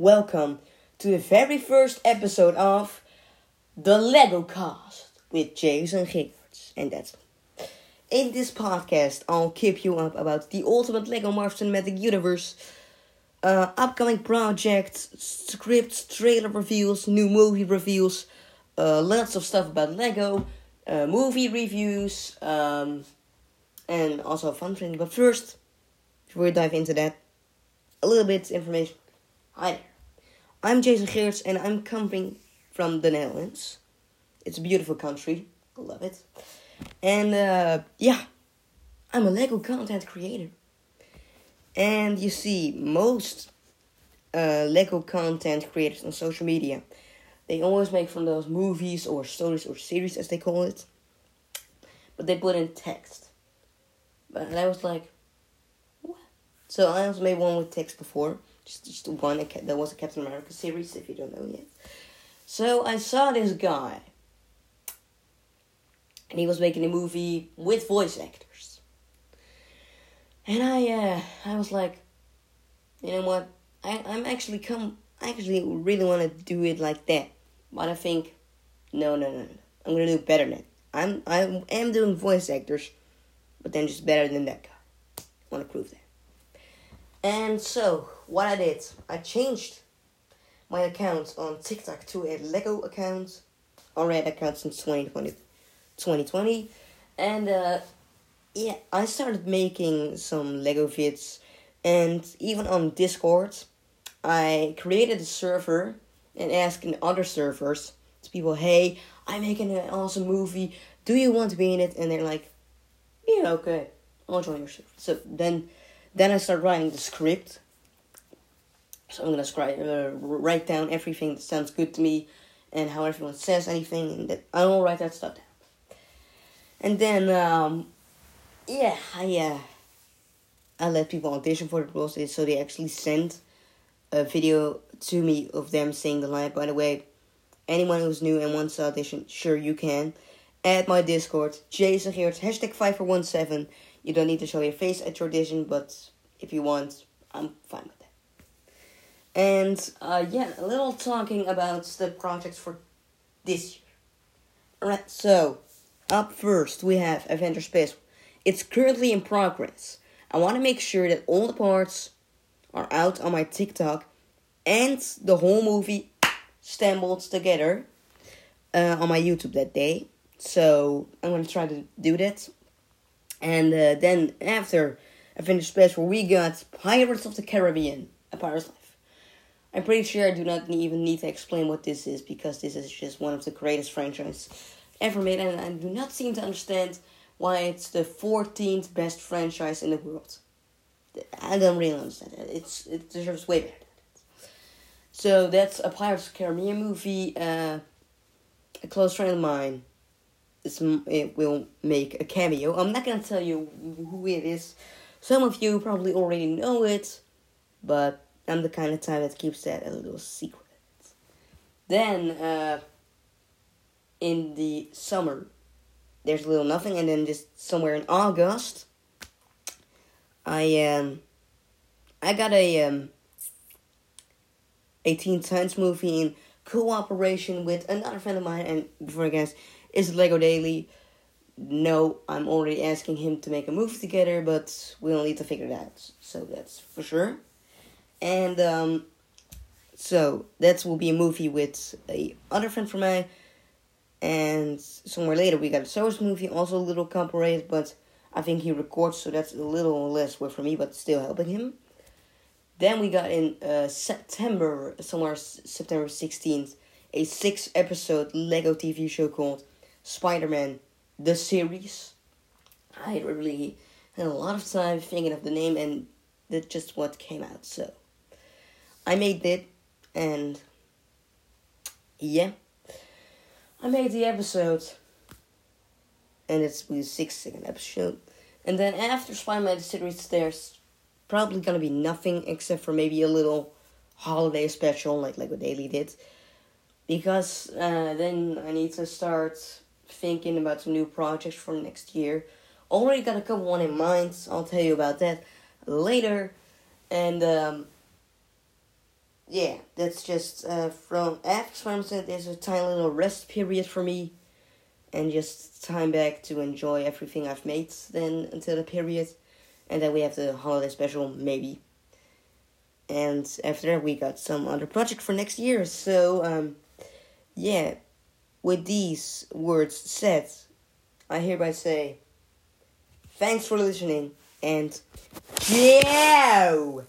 welcome to the very first episode of the Lego Cast with Jayson Gerards, and that's me. In this podcast, I'll keep you up about the ultimate Lego Marvel Cinematic Universe, uh, upcoming projects, scripts, trailer reviews, new movie reviews, uh, lots of stuff about Lego, uh, movie reviews, um, and also fun things. But first, before we dive into that, a little bit information. Hi there. I'm Jayson Geerts and I'm coming from the Netherlands. It's a beautiful country. I love it. And uh, yeah, I'm a Lego content creator. And you see, most uh, Lego content creators on social media, they always make from those movies or stories or series as they call it. But they put in text. But I was like, what? So I also made one with text before just, just one that was a Captain America series, if you don't know yet. So I saw this guy, and he was making a movie with voice actors. And I, uh, I was like, you know what? I, I'm actually come. I actually really want to do it like that, but I think, no, no, no, no. I'm gonna do better than that. I'm, I am doing voice actors, but then just better than that guy. I want to prove that. And so, what I did, I changed my account on TikTok to a Lego account, or red account since 2020, 2020. And uh, yeah, I started making some Lego vids, and even on Discord, I created a server and asking other servers to people, hey, I'm making an awesome movie. Do you want to be in it? And they're like, yeah, okay, I'll join your server. So then then I start writing the script. So I'm gonna scribe, uh, write down everything that sounds good to me, and how everyone says anything, and that I will write that stuff down. And then, um, yeah, I uh, I let people audition for the roles, so they actually sent a video to me of them saying the line. By the way, anyone who's new and wants to audition, sure you can. Add my Discord, Jayson Geerts, hashtag 5417 you don't need to show your face at your audition, but if you want, I'm fine with that. And uh, yeah, a little talking about the projects for this year. Alright, so up first we have Avengers Space. It's currently in progress. I want to make sure that all the parts are out on my TikTok and the whole movie stumbled together uh, on my YouTube that day. So I'm gonna try to do that. And uh, then after I finished Special, we got Pirates of the Caribbean, A Pirate's Life. I'm pretty sure I do not even need to explain what this is because this is just one of the greatest franchises ever made, and I do not seem to understand why it's the 14th best franchise in the world. I don't really understand it. It's it deserves way better. So that's a Pirates of the Caribbean movie. Uh, a close friend of mine it will make a cameo. I'm not gonna tell you who it is. Some of you probably already know it, but I'm the kind of type that keeps that a little secret. Then, uh, in the summer, there's a little nothing, and then just somewhere in August, I um, I got a um, a Teen movie in cooperation with another friend of mine, and before I guess is Lego Daily? No, I'm already asking him to make a movie together, but we'll need to figure that out. So that's for sure. And um, so that will be a movie with a other friend from mine. And somewhere later we got a Wars movie, also a little comparate, but I think he records, so that's a little less work for me, but still helping him. Then we got in uh, September, somewhere September 16th, a six episode Lego TV show called Spider Man the series. I really had a lot of time thinking of the name, and that's just what came out. So I made it, and yeah, I made the episode, and it's the sixth second episode. And then after Spider Man the series, there's probably gonna be nothing except for maybe a little holiday special like like what Daily did. Because uh, then I need to start thinking about some new projects for next year. Already got a couple one in mind. So I'll tell you about that later. And um, yeah, that's just uh, from after Swarmset. There's a tiny little rest period for me, and just time back to enjoy everything I've made. Then until the period, and then we have the holiday special maybe. And after that, we got some other project for next year. So um, yeah, with these words said, I hereby say, thanks for listening and ciao.